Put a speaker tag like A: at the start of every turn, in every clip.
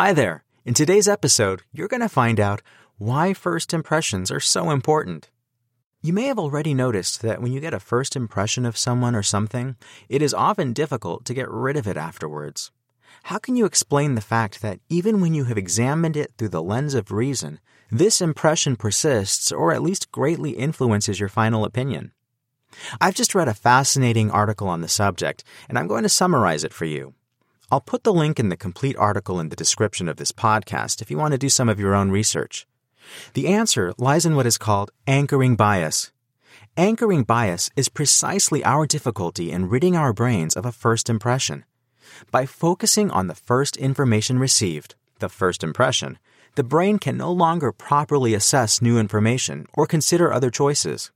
A: Hi there. In today's episode, you're going to find out why first impressions are so important. You may have already noticed that when you get a first impression of someone or something, it is often difficult to get rid of it afterwards. How can you explain the fact that even when you have examined it through the lens of reason, this impression persists or at least greatly influences your final opinion? I've just read a fascinating article on the subject, and I'm going to summarize it for you. I'll put the link in the complete article in the description of this podcast if you want to do some of your own research. The answer lies in what is called anchoring bias. Anchoring bias is precisely our difficulty in ridding our brains of a first impression. By focusing on the first information received, the first impression, the brain can no longer properly assess new information or consider other choices.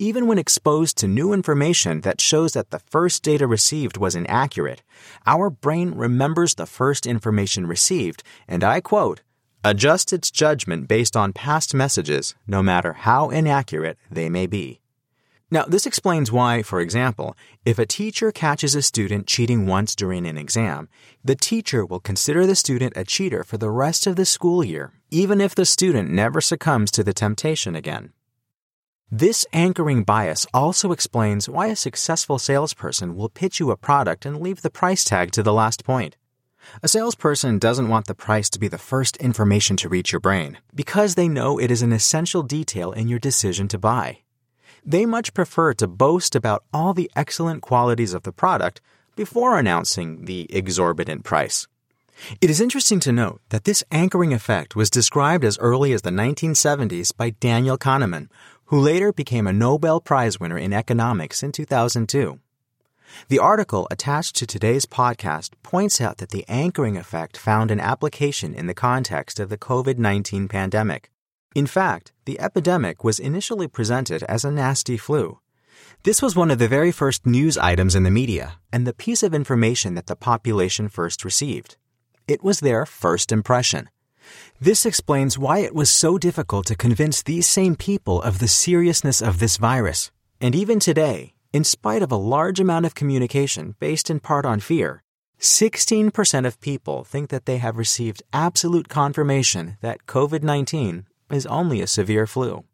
A: Even when exposed to new information that shows that the first data received was inaccurate, our brain remembers the first information received and I quote, adjusts its judgment based on past messages, no matter how inaccurate they may be. Now, this explains why, for example, if a teacher catches a student cheating once during an exam, the teacher will consider the student a cheater for the rest of the school year, even if the student never succumbs to the temptation again. This anchoring bias also explains why a successful salesperson will pitch you a product and leave the price tag to the last point. A salesperson doesn't want the price to be the first information to reach your brain because they know it is an essential detail in your decision to buy. They much prefer to boast about all the excellent qualities of the product before announcing the exorbitant price. It is interesting to note that this anchoring effect was described as early as the 1970s by Daniel Kahneman, who later became a Nobel Prize winner in economics in 2002. The article attached to today's podcast points out that the anchoring effect found an application in the context of the COVID 19 pandemic. In fact, the epidemic was initially presented as a nasty flu. This was one of the very first news items in the media and the piece of information that the population first received. It was their first impression. This explains why it was so difficult to convince these same people of the seriousness of this virus. And even today, in spite of a large amount of communication based in part on fear, 16% of people think that they have received absolute confirmation that COVID 19 is only a severe flu.